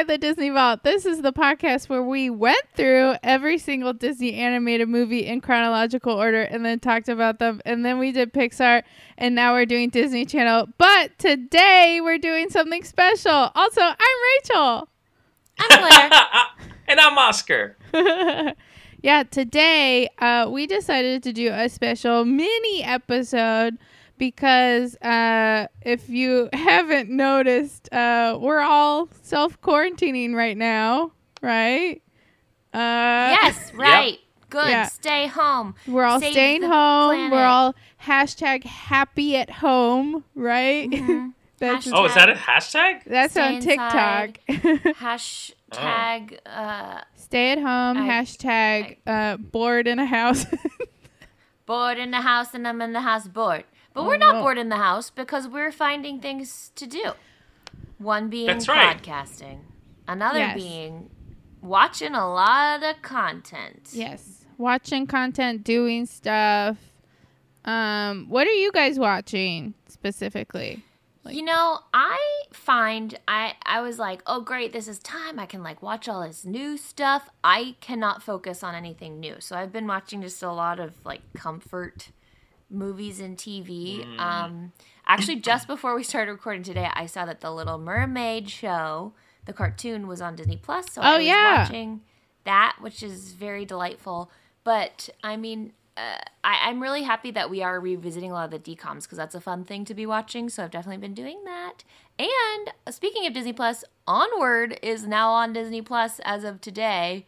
Inside the Disney Vault. This is the podcast where we went through every single Disney animated movie in chronological order and then talked about them. And then we did Pixar, and now we're doing Disney Channel. But today we're doing something special. Also, I'm Rachel. I'm Claire. and I'm Oscar. yeah, today uh, we decided to do a special mini episode because uh, if you haven't noticed, uh, we're all self quarantining right now, right? Uh, yes, right. Yep. Good. Yeah. Stay home. We're all Save staying home. planet. We're all hashtag happy at home, right? Mhm. that's Hashtag- Oh, is that a hashtag? that's Stay on TikTok. Hashtag. Uh, Stay at home. I- hashtag uh, bored in a house. bored in the house, and I'm in the house bored. But we're not no. bored in the house because we're finding things to do. One being That's right. podcasting, another Yes. being watching a lot of content. yes, watching content, doing stuff. Um, what are you guys watching specifically? Like- you know, I find I I was like, "Oh great, this is time. I can like watch all this new stuff." I cannot focus on anything new. So I've been watching just a lot of like comfort movies and TV. Mm. Um actually just before we started recording today, I saw that the Little Mermaid show, the cartoon was on Disney Plus, so I Oh, was yeah. watching that, which is very delightful. But I mean, uh, I, I'm really happy that we are revisiting a lot of the DComs because that's a fun thing to be watching. So I've definitely been doing that. And uh, speaking of Disney Plus, Onward is now on Disney Plus as of today.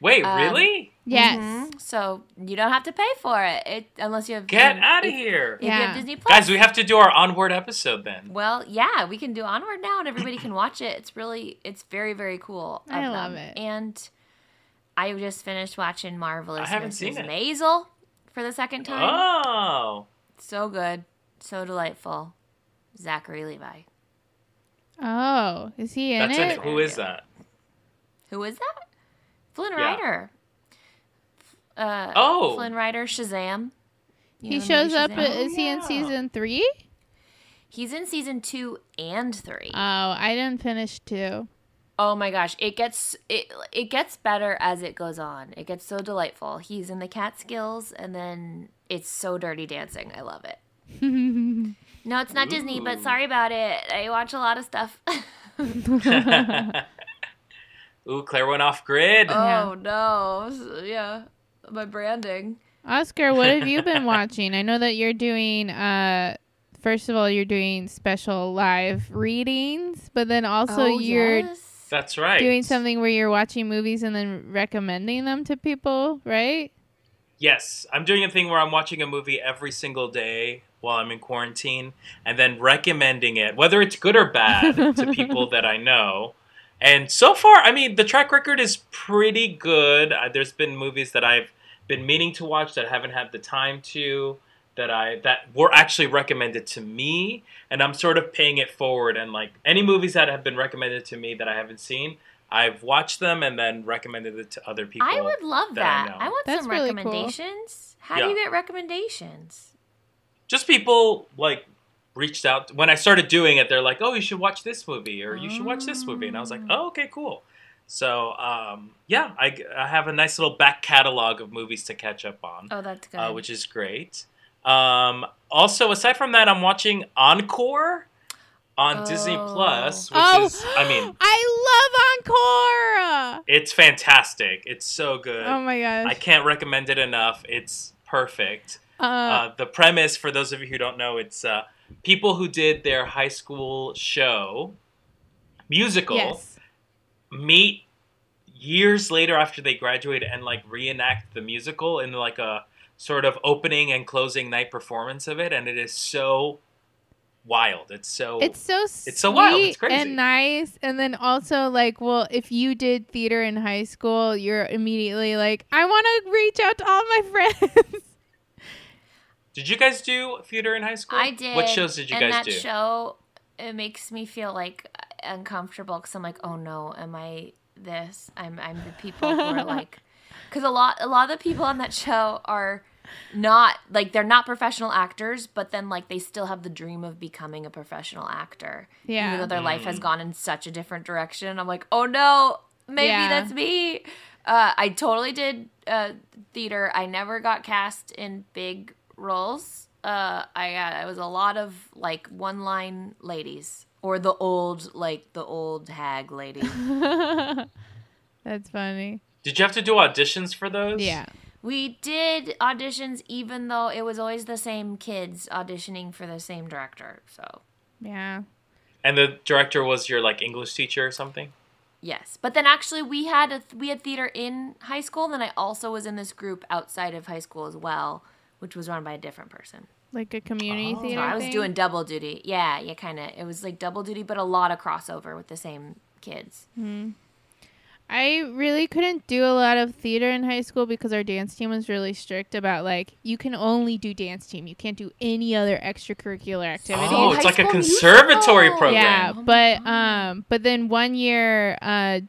Wait, Um, really? Yes. Mhm. So you don't have to pay for it, it unless you have Get um, out of here. If you Yeah. have Disney Plus, Guys, we have to do our onward episode then. well, yeah, we can do Onward now, and everybody can watch it. It's really, it's very, very cool. of I love it. And I just finished watching Marvelous I haven't Mrs. seen it. Maisel for the second time. Oh. So good, so delightful. Zachary Levi. Oh, is he in That's it? it. Who is that? Who is that? Flynn Yeah. Rider. Uh, Oh. Flynn Rider, Shazam. You He shows movie up. Shazam? Is he in season three? He's in season two and three. Oh, I didn't finish two. Oh my gosh, it gets it it gets better as it goes on. It gets so delightful. He's in the Catskills, and then it's so dirty dancing. I love it. No, it's not Disney, but sorry about it. I watch a lot of stuff. Ooh, Claire went off grid. oh no, yeah, my branding. Oscar, what have you been watching? I know that you're doing. Uh, first of all, you're doing special live readings, but then also oh, you're yes. That's right. doing something where you're watching movies and then recommending them to people, right? Yes, I'm doing a thing where I'm watching a movie every single day while I'm in quarantine and then recommending it, whether it's good or bad, to people that I know. And so far, I mean, the track record is pretty good. Uh, there's been movies that I've been meaning to watch that I haven't had the time to that I that were actually recommended to me and I'm sort of paying it forward and like any movies that have been recommended to me that I haven't seen, I've watched them and then recommended it to other people. I would love that I that. know. I, want That's some really cool. recommendations. How Yeah. do you get recommendations? just people like reached out when I started doing it. They're like, "Oh, you should watch this movie," or "You should watch this movie," and I was like, "Oh, okay, cool." So, um, yeah, I, I have a nice little back catalog of movies to catch up on, Oh, that's good. uh, which is great. Um, also, aside from that, I'm watching Encore on Disney Oh. Plus, which oh, is, I mean, I love Encore. it's fantastic. It's so good. Oh my gosh. I can't recommend it enough. It's perfect. uh, Uh, the premise, for those of you who don't know, it's uh, people who did their high school show musical yes. meet years later after they graduate and like reenact the musical in like a sort of opening and closing night performance of it, and it is so wild. It's so It's so sweet so wild, it's crazy. and nice, and then also like, well, if you did theater in high school, you're immediately like, I want to reach out to all my friends. Did you guys do theater in high school? I did. What shows did you and guys that do? show, it makes me feel like uncomfortable because I'm like, oh no, am I this? I'm I'm the people who are like, because a lot a lot of the people on that show are not like they're not professional actors, but then like they still have the dream of becoming a professional actor. Yeah. Even though their life has gone in such a different direction. I'm like, oh no, maybe Yeah. that's me. Uh, I totally did uh, theater. I never got cast in big roles. Uh, I got it was a lot of like one line ladies or the old like the old hag lady. That's funny. Did you have to do auditions for those? Yeah. We did auditions, even though it was always the same kids auditioning for the same director. So Yeah. And the director was your like English teacher or something? yes, but then actually we had a we had theater in high school. And then I also was in this group outside of high school as well, which was run by a different person. Like a community Oh. theater. So I was thing? doing double duty. Yeah, yeah, kind of. It was like double duty, but a lot of crossover with the same kids. I really couldn't do a lot of theater in high school because our dance team was really strict about like you can only do dance team. You can't do any other extracurricular activity. Oh, High it's like a conservatory Musical. program. Yeah, Oh but God. um, but then one year, uh,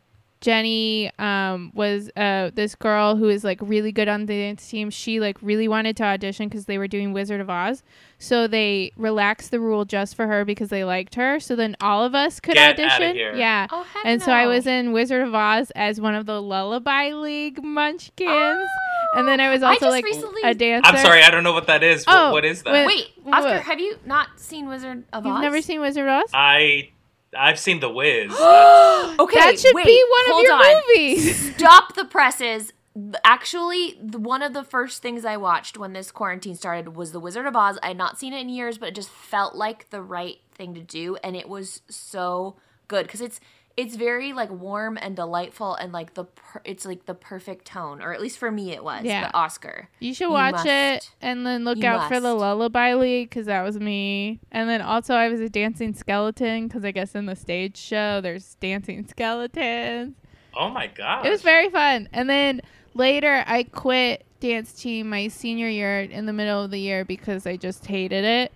Jenny um was uh this girl who is like really good on the dance team. She like really wanted to audition because they were doing Wizard of Oz, so they relaxed the rule just for her because they liked her. So then all of us could Get outta audition. here. Yeah. Oh, heck And so I was in Wizard of Oz as one of the Lullaby League Munchkins, and then I was also just like recently- a dancer. I'm sorry, I don't know what that is. What, Oh, what is that? wait. Wait, What? Oscar, have you not seen Wizard of Oz? You've never seen Wizard of Oz? I I've seen The Wiz. okay, that should wait, be one of your on. movies. Stop the presses. Actually, the, one of the first things I watched when this quarantine started was The Wizard of Oz. I had not seen it in years, but it just felt like the right thing to do, and it was so good because it's it's very like warm and delightful, and like the per- it's like the perfect tone, or at least for me it was. Yeah. the Oscar. You should You watch it and then look You out for the must. Lullaby League because that was me. And then also I was a dancing skeleton because I guess in the stage show there's dancing skeletons. oh my god. It was very fun. And then later I quit dance team my senior year in the middle of the year because I just hated it.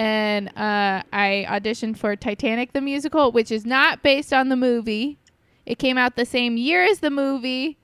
And uh, I auditioned for Titanic the musical, which is not based on the movie. It came out the same year as the movie.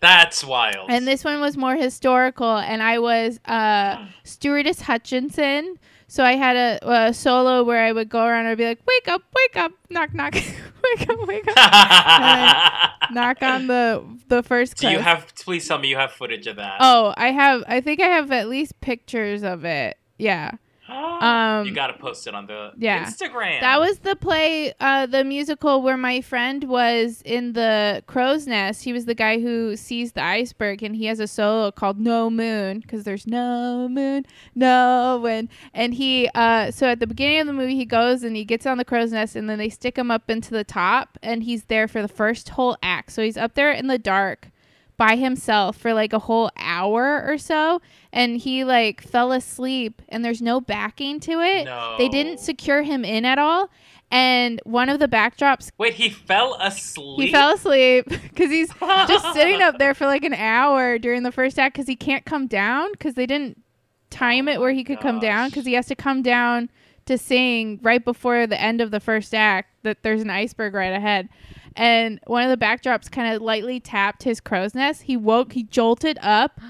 That's wild. And this one was more historical, and I was uh, Stewardess Hutchinson. So I had a, a solo where I would go around and I'd be like, "Wake up, wake up, knock, knock, wake up, wake up." knock on the the first. Do you have please tell me you have footage of that. Oh, I have. I think I have at least pictures of it. Yeah. um, you gotta post it on the yeah. Instagram. That was the play, uh, the musical where my friend was in the crow's nest. He was the guy who sees the iceberg, and he has a solo called "No Moon" because there's no moon, no wind. And he, uh, so at the beginning of the movie, he goes and he gets on the crow's nest, and then they stick him up into the top, and he's there for the first whole act. So he's up there in the dark by himself for like a whole hour or so and he like fell asleep and there's no backing to it No. they didn't secure him in at all and one of the backdrops Wait, he fell asleep. he fell asleep because he's just sitting up there for like an hour during the first act because he can't come down because they didn't time Oh it where he could come down because he has to come down to sing right before the end of the first act that there's an iceberg right ahead and one of the backdrops kind of lightly tapped his crow's nest he woke he jolted up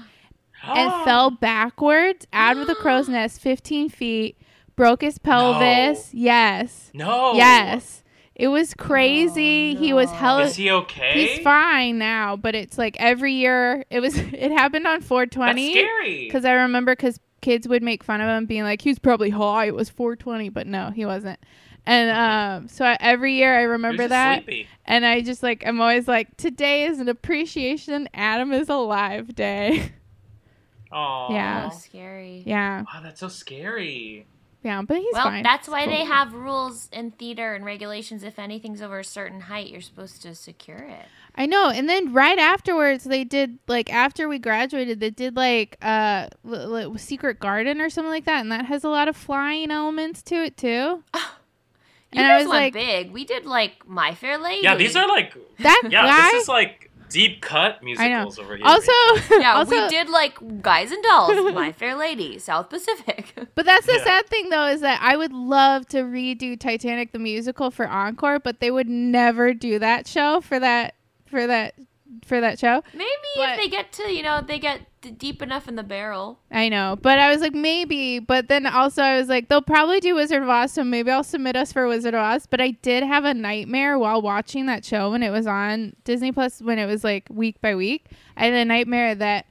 and fell backwards out of the crow's nest 15 feet broke his pelvis yes No. yes it was oh, crazy he was no. hella Is he okay? He's fine now, but it's like every year it was it happened on That's 420 scary. because I remember because kids would make fun of him being like "He was probably high. It was 420, but no, he wasn't. And um, so I, every year I remember that, Sleepy. and I just like I'm always like today is an appreciation Adam is alive day. Oh. Yeah. Oh, scary. yeah, Wow, that's so scary. yeah, but he's well, fine. that's why they have rules in theater and regulations. If anything's over a certain height, you're supposed to secure it. I know. And then right afterwards, they did like after we graduated, they did like uh l- l- Secret Garden or something like that, and that has a lot of flying elements to it too. You And I guys was went like- big. We did like My Fair Lady. Yeah, these are like That yeah, guy. this is like deep cut musicals over here. also, Yeah, also, we did like Guys and Dolls, My Fair Lady, South Pacific. But that's the Yeah. sad thing, though, is that I would love to redo Titanic the musical for encore, but they would never do that show for that for that for that show. Maybe But- if they get to you know they get d- deep enough in the barrel. I know, but I was like maybe, but then also I was like they'll probably do Wizard of Oz, so maybe I'll submit us for Wizard of Oz. But I did have a nightmare while watching that show when it was on Disney Plus when it was like week by week. I had a nightmare that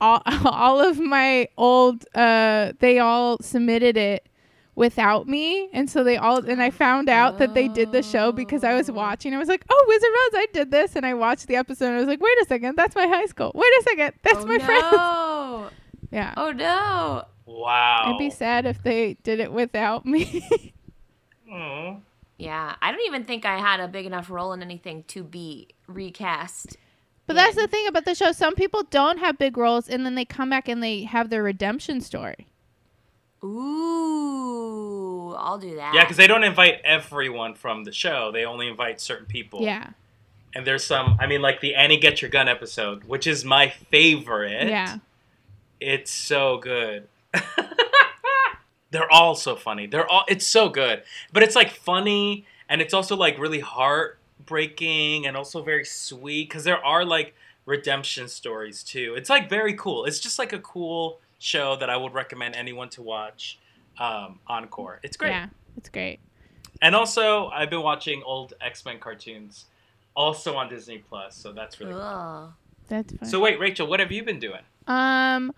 all all of my old uh they all submitted it without me and so they all and I found out that they did the show because I was Oh. watching I was like oh Wizard of Oz I did this and I watched the episode and I was like wait a second that's my high school wait a second that's oh my no. friend yeah Oh no. Wow. I'd be sad if they did it without me. Aw. Yeah, I don't even think I had a big enough role in anything to be recast. but that's the thing about the show. Some people don't have big roles and then they come back and they have their redemption story. Ooh, I'll do that. Yeah, because they don't invite everyone from the show. They only invite certain people. Yeah. And there's some, I mean, like the Annie Get Your Gun episode, which is my favorite. Yeah. It's so good. They're all so funny. They're all, it's so good. But it's like funny and it's also like really heartbreaking and also very sweet because there are like redemption stories too. It's like very cool. It's just like a cool show that I would recommend anyone to watch. Um, Encore. It's great. Yeah. It's great. And also, I've been watching old X Men cartoons, also on Disney Plus. So that's really. Cool. Ugh. That's fine. So wait, Rachel, what have you been doing? Um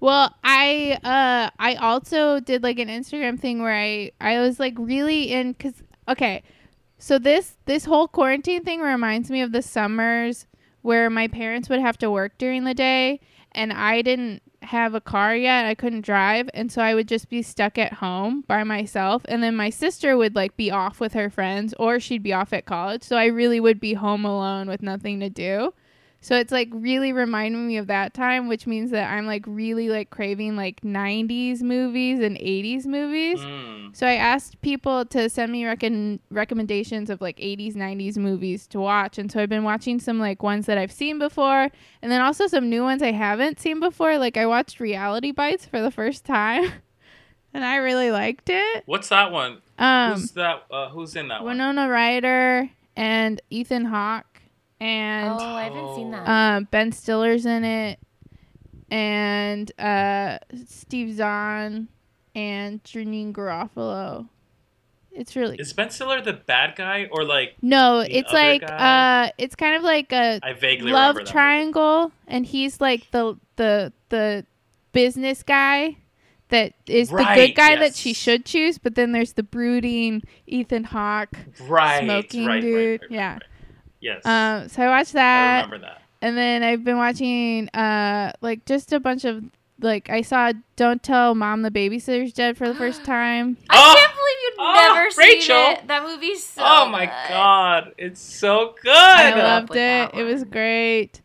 well, I uh I also did like an Instagram thing where I I was like really in cuz okay. So this this whole quarantine thing reminds me of the summers where my parents would have to work during the day and I didn't have a car yet. I couldn't drive and so I would just be stuck at home by myself and then my sister would like be off with her friends or she'd be off at college. So I really would be home alone with nothing to do. So it's like really reminding me of that time, which means that I'm like really like craving like 90s movies and 80s movies. Mm. So I asked people to send me recon- recommendations of like 80s, 90s movies to watch. And so I've been watching some like ones that I've seen before and then also some new ones I haven't seen before. Like I watched Reality Bites for the first time and I really liked it. What's that one? Um, who's that? Uh, who's in that one? Winona Ryder and Ethan Hawke and Oh, I haven't seen that. um, Ben Stiller's in it, and uh, Steve Zahn and Janeane Garofalo. It's really Is Ben Stiller the bad guy or like? no. the It's other like guy? uh, it's kind of like a I vaguely love remember that triangle, and he's like the the the business guy that is the good Right, guy that she should choose. But then there's the brooding Ethan Hawke. Right. smoking right, right, dude, right, right, yeah. Right. Yes. Um, so I watched I that. remember that. And then I've been watching uh like just a bunch of like I saw Don't Tell Mom the Babysitter's Dead for the first time. I Oh! can't believe you've Oh, never seen it. That movie's so oh my good. god, it's so good. I loved it. It was one. great.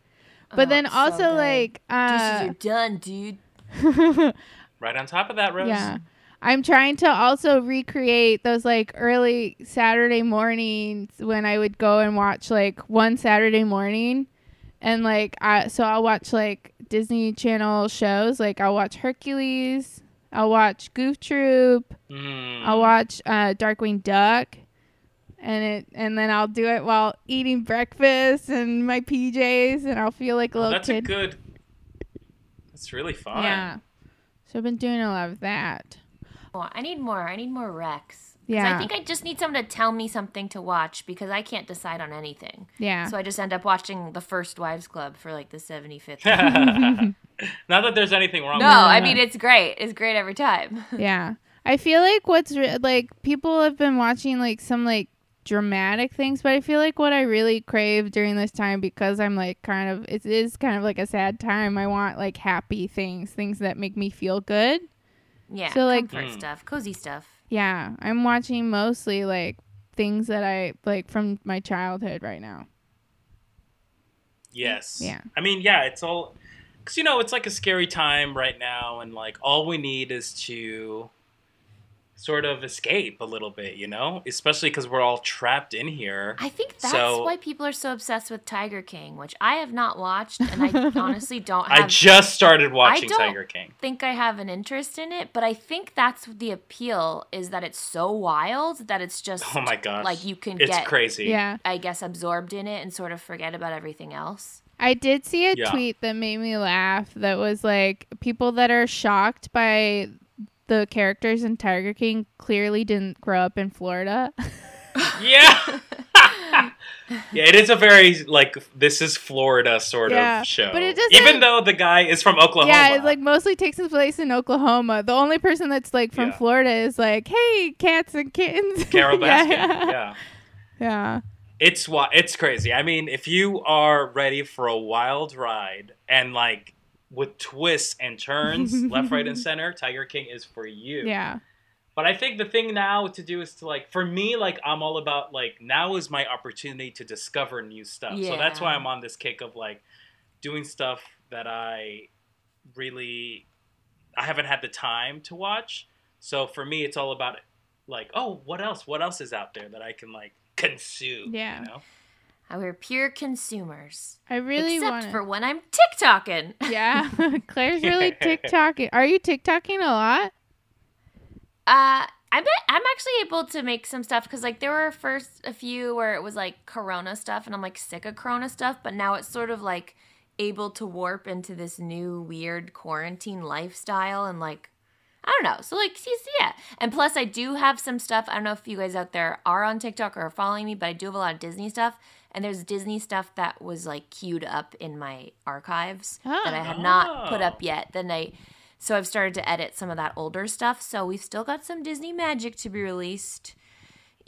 Oh, But then it's so also like uh you're done, dude. right on top of that, Rose. yeah. I'm trying to also recreate those like early Saturday mornings when I would go and watch like one Saturday morning and like I so I'll watch like Disney Channel shows like I'll watch Hercules, I'll watch Goof Troop, Mm. I'll watch uh, Darkwing Duck, and it and then I'll do it while eating breakfast and my PJs, and I'll feel like a Oh, little that's a good. That's really fun. yeah. So I've been doing a lot of that. Oh, I need more. I need more Rex. Yeah. I think I just need someone to tell me something to watch because I can't decide on anything. Yeah. So I just end up watching the First Wives Club for like the 75th. Not that there's anything wrong. no, with I mean it's great. It's great every time. yeah. I feel like what's re- like people have been watching like some like dramatic things, but I feel like what I really crave during this time because I'm like kind of it is kind of like a sad time. I want like happy things, things that make me feel good. Yeah. So, like- comfort Mm. stuff, cozy stuff. Yeah, I'm watching mostly like things that I like from my childhood right now. Yes. Yeah. I mean, yeah, it's all because you know it's like a scary time right now, and like all we need is to sort of escape a little bit, you know? Especially because we're all trapped in here. I think that's So- why people are so obsessed with Tiger King, which I have not watched, and I honestly don't have. I just started watching don't- Tiger King. think I have an interest in it, but I think that's the appeal is that it's so wild that it's just Oh my gosh. like you can It's get crazy. Yeah. I guess absorbed in it and sort of forget about everything else. I did see a Yeah. tweet that made me laugh that was like people that are shocked by the characters in Tiger King clearly didn't grow up in Florida. Yeah. yeah, it is a very like this is Florida sort Yeah, of show. but it doesn't- Even though the guy is from Oklahoma. yeah, it like mostly takes place in Oklahoma. The only person that's like from Yeah. Florida is like, "Hey, cats and kittens." Carole yeah, Baskin. yeah. yeah. Yeah. It's wa- it's crazy. I mean, if you are ready for a wild ride and like with twists and turns left, right, and center, Tiger King is for you. Yeah. But I think the thing now to do is to like for me, like I'm all about like now is my opportunity to discover new stuff. Yeah. So that's why I'm on this kick of like doing stuff that I really I haven't had the time to watch. So for me it's all about like, oh, what else? What else is out there that I can like consume? Yeah. You know? We're pure consumers. I really Except want for when I'm TikToking. Yeah. Claire's really TikToking. Are you TikToking a lot? Uh, I bet I'm actually able to make some stuff because like there were first a few where it was like Corona stuff, and I'm like sick of Corona stuff, but now it's sort of like able to warp into this new weird quarantine lifestyle and like I don't know. So like see- see, yeah, and plus I do have some stuff. I don't know if you guys out there are on TikTok or are following me, but I do have a lot of Disney stuff. And there's Disney stuff that was like queued up in my archives that I had not put Oh. up yet. Then I so I've started to edit some of that older stuff. So we've still got some Disney magic to be released.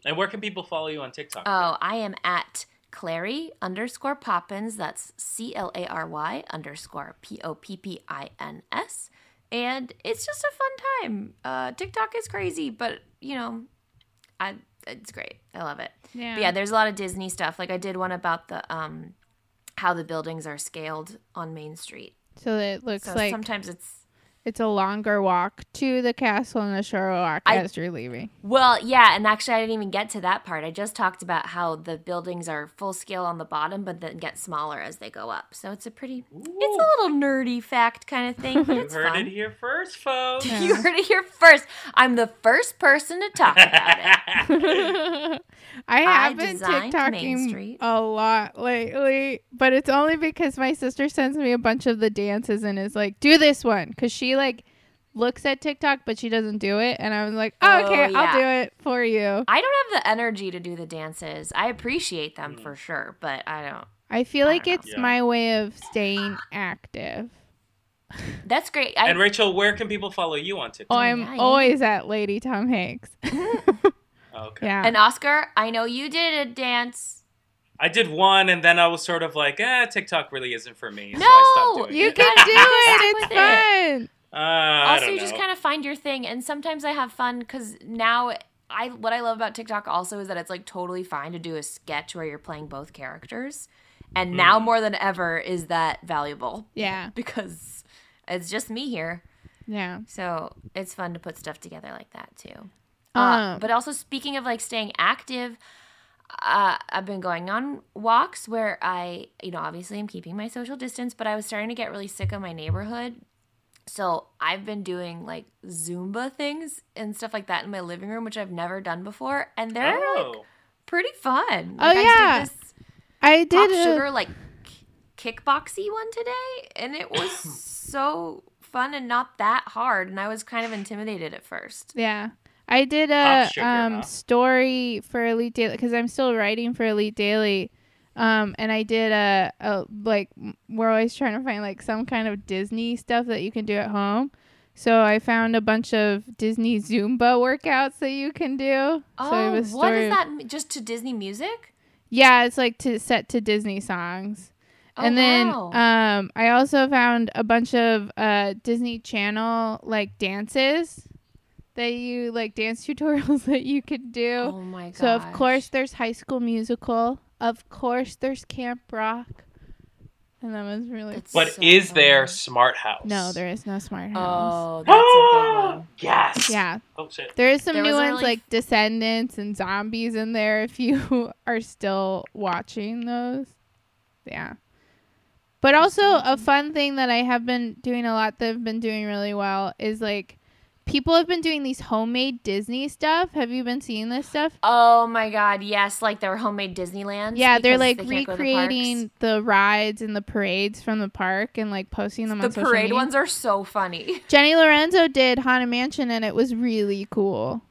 And where can people follow you on TikTok? Oh, I am at Clary underscore Poppins. That's C L A R Y underscore P O P P I N S. And it's just a fun time. Uh, TikTok is crazy, but you know, I it's great. I love it. Yeah. But yeah, there's a lot of Disney stuff. Like I did one about the um how the buildings are scaled on Main Street. So it looks So like sometimes it's it's a longer walk to the castle and the shorter walk I- as you're leaving. Well, yeah, and actually, I didn't even get to that part. I just talked about how the buildings are full scale on the bottom, but then get smaller as they go up. So it's a pretty, it's a little nerdy fact kind of thing, but you it's heard fun. it here first, folks. You heard it here first. I'm the first person to talk about it. I have been designed Main TikToking Street. a lot lately, but it's only because my sister sends me a bunch of the dances and is like, "Do this one," because she like looks at TikTok but she doesn't do it, and I was like, oh, Oh, "Okay, I'll do it for you." I don't have the energy to do the dances. I appreciate them Mm. for sure, but I don't. I feel I like know. it's Yeah. my way of staying active. That's great. I, and Rachel, where can people follow you on TikTok? Oh, TikTok? I'm yeah, yeah. always at Lady Tom Hanks. okay. yeah. and Oscar, I know you did a dance. I did one, and then I was sort of like, eh, TikTok really isn't for me. so No, I stopped doing you it. can do it. It's with it. Fun. Uh, I also don't you just kind of find your thing and sometimes i have fun because now i what i love about tiktok also is that it's like totally fine to do a sketch where you're playing both characters and now Hmm. more than ever is that valuable Yeah. because it's just me here Yeah. so it's fun to put stuff together like that too uh, Um, but also speaking of like staying active uh, I've been going on walks where I, you know, obviously I'm keeping my social distance, but I was starting to get really sick of my neighborhood. So I've been doing like Zumba things and stuff like that in my living room, which I've never done before, and they're like Oh. pretty fun. Oh, Like, I yeah. did this I pop did. a- sugar like k- kickboxy one today, and it was so fun and not that hard, and I was kind of intimidated at first. Yeah. I did a sugar, um huh? story for Elite Daily because I'm still writing for Elite Daily. Um, and I did a, a like we're always trying to find like some kind of Disney stuff that you can do at home. So I found a bunch of Disney Zumba workouts that you can do. Oh, so I have a story is that? Just to Disney music? Yeah, it's like to set to Disney songs. Oh, and then wow. um I also found a bunch of uh Disney Channel like dances that you like dance tutorials that you could do. oh my god! so of course there's High School Musical. Of course there's Camp Rock. and that was really. That's But so is there. Smart House? No, there is no smart oh, house. Oh, that's a big ah! one. yes. Yeah, Oh shit. there is some There new ones really- like Descendants and Zombies in there. If you are still watching those, yeah. But also a fun thing that I have been doing a lot that I've been doing really well is like people have been doing these homemade Disney stuff. Have you been seeing this stuff? Oh my god, yes, like their homemade Disneylands. Yeah, they're like they can't go to the recreating the, rides and the parades from the park and like posting them on parks. The social parade media. ones are so funny. Jenny Lorenzo did Haunted Mansion and it was really cool.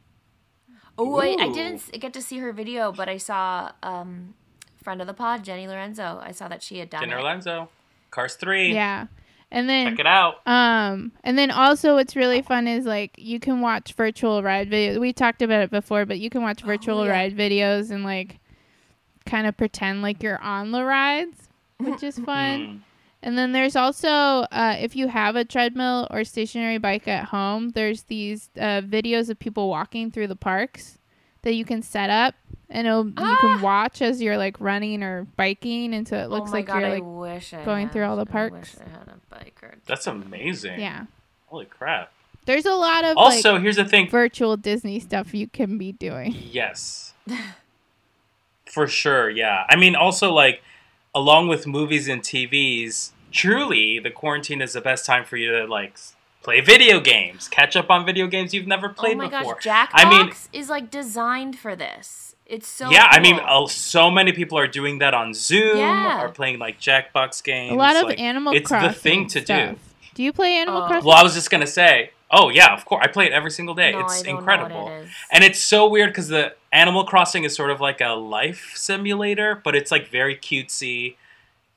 Oh, I, I didn't get to see her video, but I saw um friend of the pod, Jenny Lorenzo. I saw that she had done Dinner it. Lenzo. Cars 3. Yeah. And then Check it out. Um, and then also what's really fun is like you can watch virtual ride videos. We talked about it before, but you can watch virtual Oh, yeah. ride videos and like kind of pretend like you're on the rides, which is fun. Mm. And then there's also uh, if you have a treadmill or stationary bike at home, there's these uh, videos of people walking through the parks that you can set up, and it'll, you Ah! can watch as you're like running or biking, and so it looks oh like god, you're like wish I going through all the had- I wish parks. I had a bike or That's amazing. yeah. Holy crap. There's a lot of like, Also, here's the thing. virtual Disney stuff you can be doing. Yes. For sure, yeah. I mean, also, like, along with movies and TVs, truly, the quarantine is the best time for you to, like, play video games, catch up on video games you've never played before. oh my before. gosh, Jackbox I mean- is like designed for this. It's so yeah, I mean, uh, so many people are doing that on Zoom, Yeah. are playing, like, Jackbox games. A lot of like, Animal it's the thing to do. stuff. Do you play Animal Oh. Crossing? Well, I was just going to say, oh, yeah, of course. I play it every single day. No, it's I don't know incredible. what it is. And it's so weird because the Animal Crossing is sort of like a life simulator, but it's like very cutesy.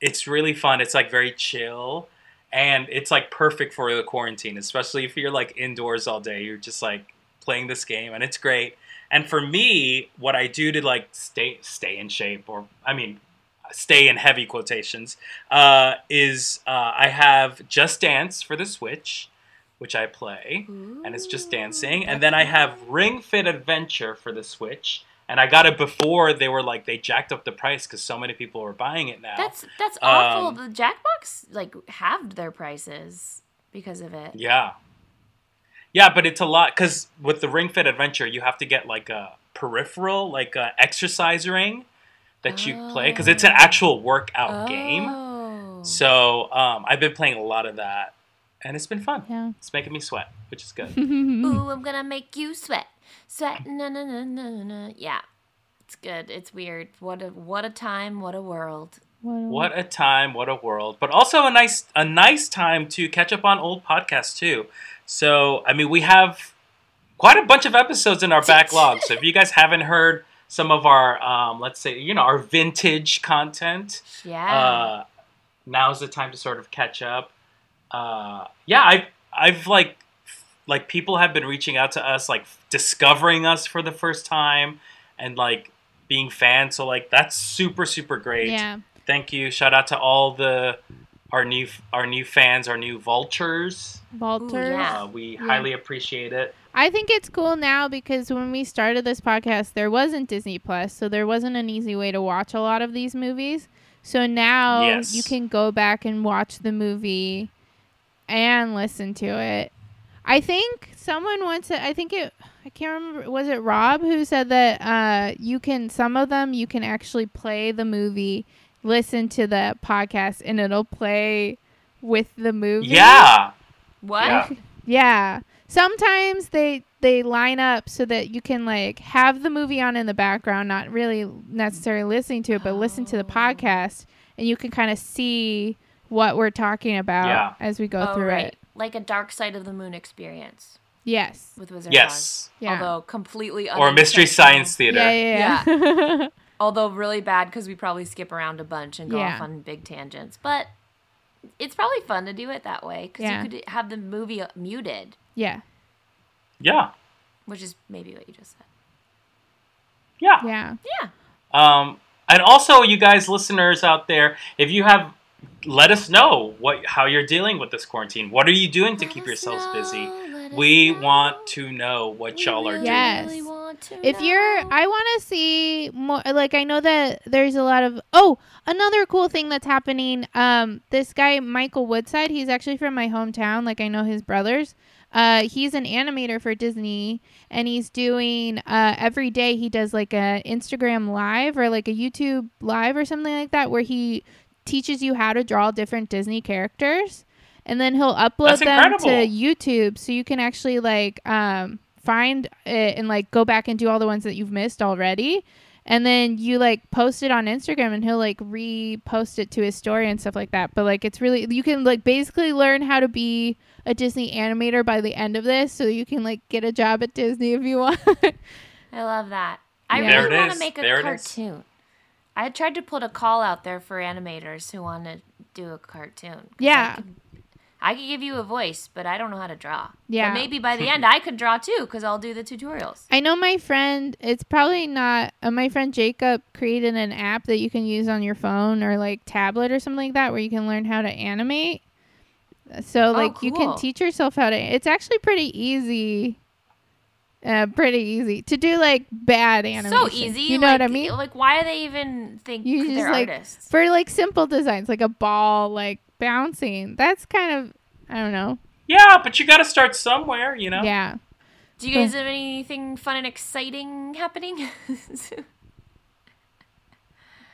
It's really fun. It's like very chill. And it's like perfect for the quarantine, especially if you're like indoors all day. You're just like playing this game and it's great. And for me, what I do to like stay stay in shape or I mean stay in heavy quotations uh, is uh, I have Just Dance for the Switch, which I play and it's just dancing. And then I have Ring Fit Adventure for the Switch, and I got it before they were like they jacked up the price because so many people were buying it now. That's that's awful. Um, The Jackbox like halved their prices because of it. yeah, yeah, but it's a lot because with the Ring Fit Adventure, you have to get like a peripheral, like a exercise ring that you play because it's an Oh. actual workout game. Oh. So um, I've been playing a lot of that, and it's been fun. Yeah. It's making me sweat, which is good. Ooh, I'm gonna make you sweat. Sweat na na na na na. Yeah. It's good. It's weird. What a what a time, what a world. What a time, what a world. But also a nice a nice time to catch up on old podcasts too. So, I mean, we have quite a bunch of episodes in our backlog. so, if you guys haven't heard some of our um, let's say, you know, our vintage content, Yeah. uh, now's the time to sort of catch up. Uh, yeah, I I've like like people have been reaching out to us like discovering us for the first time and like being fans so like that's super super great Yeah. thank you. Shout out to all the our new our new fans, our new vultures. Walters. yeah. Uh, we Yeah. highly appreciate it. I think it's cool now because when we started this podcast, there wasn't Disney Plus, so there wasn't an easy way to watch a lot of these movies. So now Yes. you can go back and watch the movie and listen to it. I think someone once said, I think it, I can't remember, was it Rob who said that uh, you can, some of them, you can actually play the movie, listen to the podcast, and it'll play with the movie. Yeah. what? yeah. Yeah. Sometimes they they line up so that you can like have the movie on in the background, not really necessarily listening to it, but listen to the Oh. podcast and you can kind of see what we're talking about Yeah. as we go oh, through right. it. Like a Dark Side of the Moon experience Yes. with Wizard Yes. Oz. Yeah. Although completely Or Mystery. Science Theater. Yeah, yeah, yeah. Although really bad because we probably skip around a bunch and go Yeah. off on big tangents. But it's probably fun to do it that way because Yeah. you could have the movie uh, muted, yeah. Yeah. which is maybe what you just said. Yeah. Yeah. Yeah. Um, and also, you guys, listeners out there, if you have, let us know what how you're dealing with this quarantine. What are you doing to Let keep yourselves know, busy? let We know. want to know what We y'all are really, doing. Yes. Really want want to. if you're i want to see more like i know that there's a lot of oh another cool thing that's happening um this guy michael woodside he's actually from my hometown like i know his brothers. Uh he's an animator for disney and he's doing uh every day he does like a instagram live or like a youtube live or something like that where he teaches you how to draw different disney characters. And then he'll upload That's them to youtube so you can actually like um find it and like go back and do all the ones that you've missed already and then you like post it on Instagram and he'll like repost it to his story and stuff like that. But like it's really you can like basically learn how to be a Disney animator by the end of this so you can like get a job at Disney if you want. I love that. I Yeah. really want to make a There cartoon. I tried to put a call out there for animators who want to do a cartoon. Yeah. I could, I could give you a voice, but I don't know how to draw. Yeah. But maybe by the end I could draw too, because I'll do the tutorials. I know my friend, it's probably not, uh, my friend Jacob created an app that you can use on your phone or like tablet or something like that where you can learn how to animate. So, like, you can teach yourself how to, it's actually pretty easy. Uh, pretty easy to do like bad animation. So easy. You know like, what I mean? Like, why do they even think You just they're like artists? for like simple designs, like a ball like bouncing. That's kind of I don't know. Yeah, but you got to start somewhere, you know. Yeah. Do you guys have anything fun and exciting happening?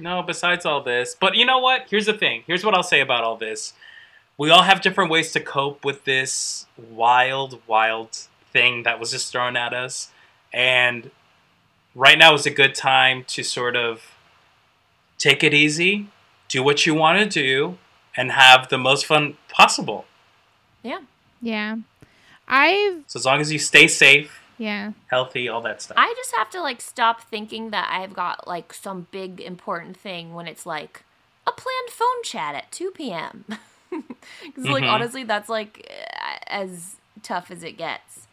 No, besides all this. But you know what? Here's the thing. Here's what I'll say about all this. We all have different ways to cope with this wild, wild thing that was just thrown at us. And right now is a good time to sort of take it easy, do what you want to do, and have the most fun possible. yeah. Yeah. I've So as long as you stay safe, yeah. healthy, all that stuff. I just have to like stop thinking that I've got like some big important thing when it's like a planned phone chat at 2 p.m. Because like Mhm. honestly, that's like uh, as tough as it gets,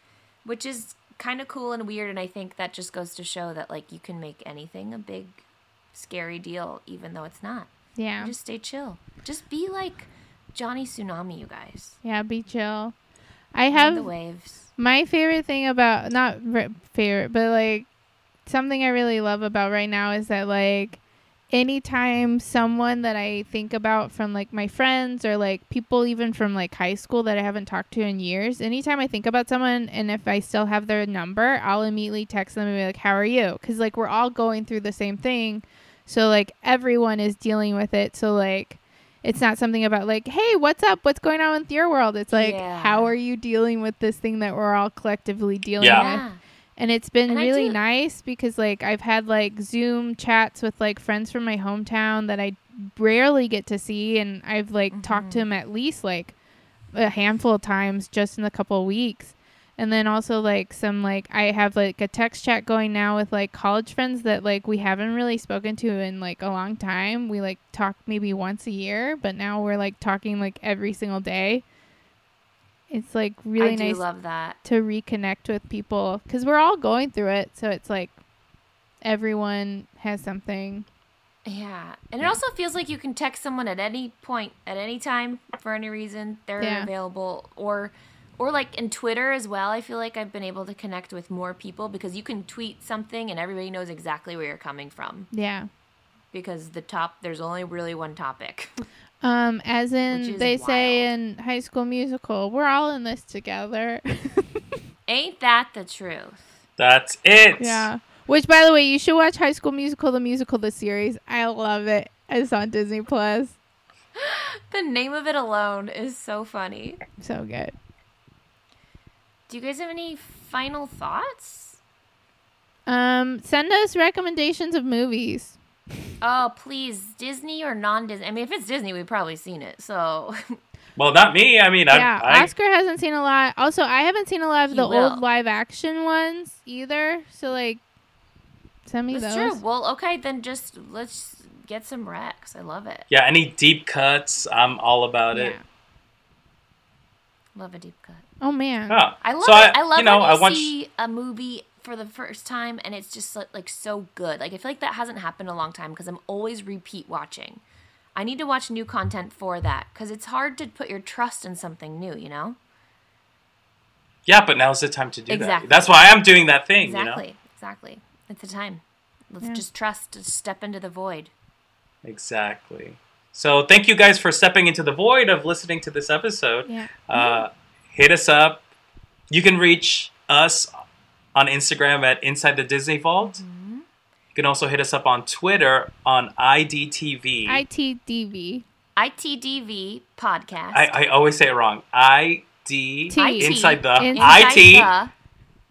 which is kind of cool and weird. And I think that just goes to show that like you can make anything a big, scary deal, even though it's not. Yeah. Just stay chill. Just be like Johnny Tsunami, you guys. yeah, be chill. I have the waves. my favorite thing about not re- favorite, but like something I really love about right now is that like anytime someone that I think about from like my friends or like people even from like high school that I haven't talked to in years, anytime I think about someone and if I still have their number, I'll immediately text them and be like, "How are you?" Cuz like we're all going through the same thing. So like everyone is dealing with it. So like it's not something about like, "Hey, what's up? What's going on with your world?" It's like, Yeah. "How are you dealing with this thing that we're all collectively dealing Yeah. with?" Yeah. and it's been And really nice because like I've had like Zoom chats with like friends from my hometown that I rarely get to see, and I've like talked to mm-hmm. them at least like a handful of times just in a couple of weeks. And then also like some like I have like a text chat going now with like college friends that like we haven't really spoken to in like a long time. We like talk maybe once a year, but now we're like talking like every single day. It's like really I nice love that. to reconnect with people because we're all going through it. So it's like everyone has something. Yeah. And it also feels like you can text someone at any point, at any time, for any reason. They're Yeah. available. Or or like in Twitter as well, I feel like I've been able to connect with more people because you can tweet something and everybody knows exactly where you're coming from. Yeah. Because the top there's only really one topic. Um, as in is they say in High School Musical, we're all in this together. Ain't that the truth? That's it. yeah. Which, by the way, you should watch High School Musical, the musical, the series. I love it. It's on Disney Plus. The name of it alone is so funny. So good. Do you guys have any final thoughts? Um, send us recommendations of movies. Oh, please, Disney or non-Disney? I mean, if it's Disney, we've probably seen it. So, Well, not me. I mean, yeah, I, I Oscar hasn't seen a lot. Also, I haven't seen a lot of the will. old live action ones either. So, like, send me that's those. true. Well, okay, then just let's get some Rex. I love it. yeah, any deep cuts, I'm all about it. Love a deep cut. Oh man. Yeah. I love so it. I, love you know, when I you want see a movie for the first time and it's just like, like so good. Like I feel like that hasn't happened in a long time because I'm always repeat watching. I need to watch new content for that because it's hard to put your trust in something new. You know. Yeah, but now's the time to do Exactly. that. That's why I'm doing that thing, you know. Exactly. exactly. It's the time. Let's Yeah. just trust to step into the void. Exactly. So thank you guys for stepping into the void of listening to this episode. Yeah. Uh, hit us up. You can reach us on Instagram at Inside the Disney Vault. You can also hit us up on Twitter on IDTV. ITDV. ITDV podcast. I, I always say it wrong. ID inside the Inside IT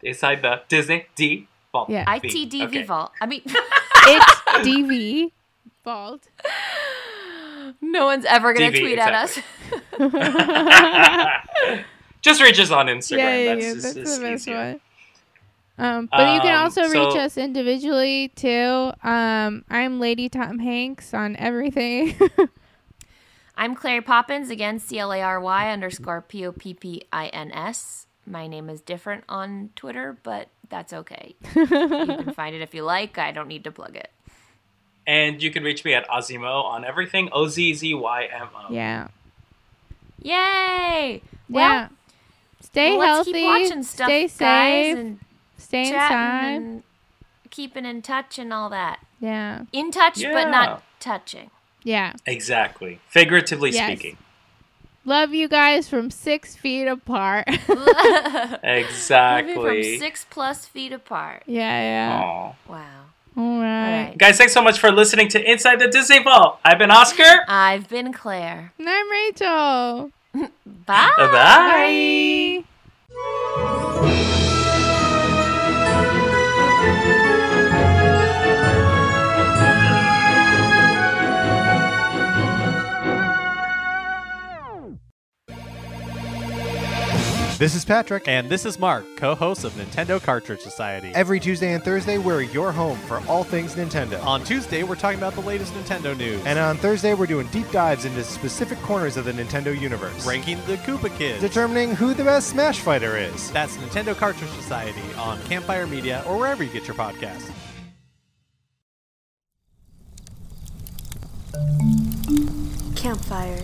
the inside the Disney D Vault. Yeah. V. ITDV Okay. vault. I mean, It's DV. Vault. no one's ever gonna DV, tweet at us. Just reach us on Instagram. yeah, yeah, that's yeah. just, That's it's the best easier. one. Um, but you can Um, also reach us individually too. Um, I'm Lady Tom Hanks on everything. I'm Clary Poppins again, C L A R Y underscore P O P P I N S. My name is different on Twitter, but that's okay. you can find it if you like. I don't need to plug it. And you can reach me at Ozzymo on everything. O Z Z Y M O. yeah. Yay! Well, yeah. Stay well, let's healthy. keep watching stuff, stay safe. and stay chatting inside. and keeping in touch and all that. Yeah. In touch, but not touching. Yeah. Exactly. Figuratively Yes. speaking. Love you guys from six feet apart. Moving Exactly. from six plus feet apart. yeah, yeah. Aw. Wow. All All right. right. Guys, thanks so much for listening to Inside the Disney Vault. I've been Oscar. I've been Claire. And I'm Rachel. Bye. Bye. Bye. This is Patrick. And this is Mark, co host of Nintendo Cartridge Society. Every Tuesday and Thursday, we're your home for all things Nintendo. On Tuesday, we're talking about the latest Nintendo news, And on Thursday, we're doing deep dives into specific corners of the Nintendo universe, ranking the Koopa Kids. determining who the best Smash Fighter is. That's Nintendo Cartridge Society on Campfire Media or wherever you get your podcasts. Campfire.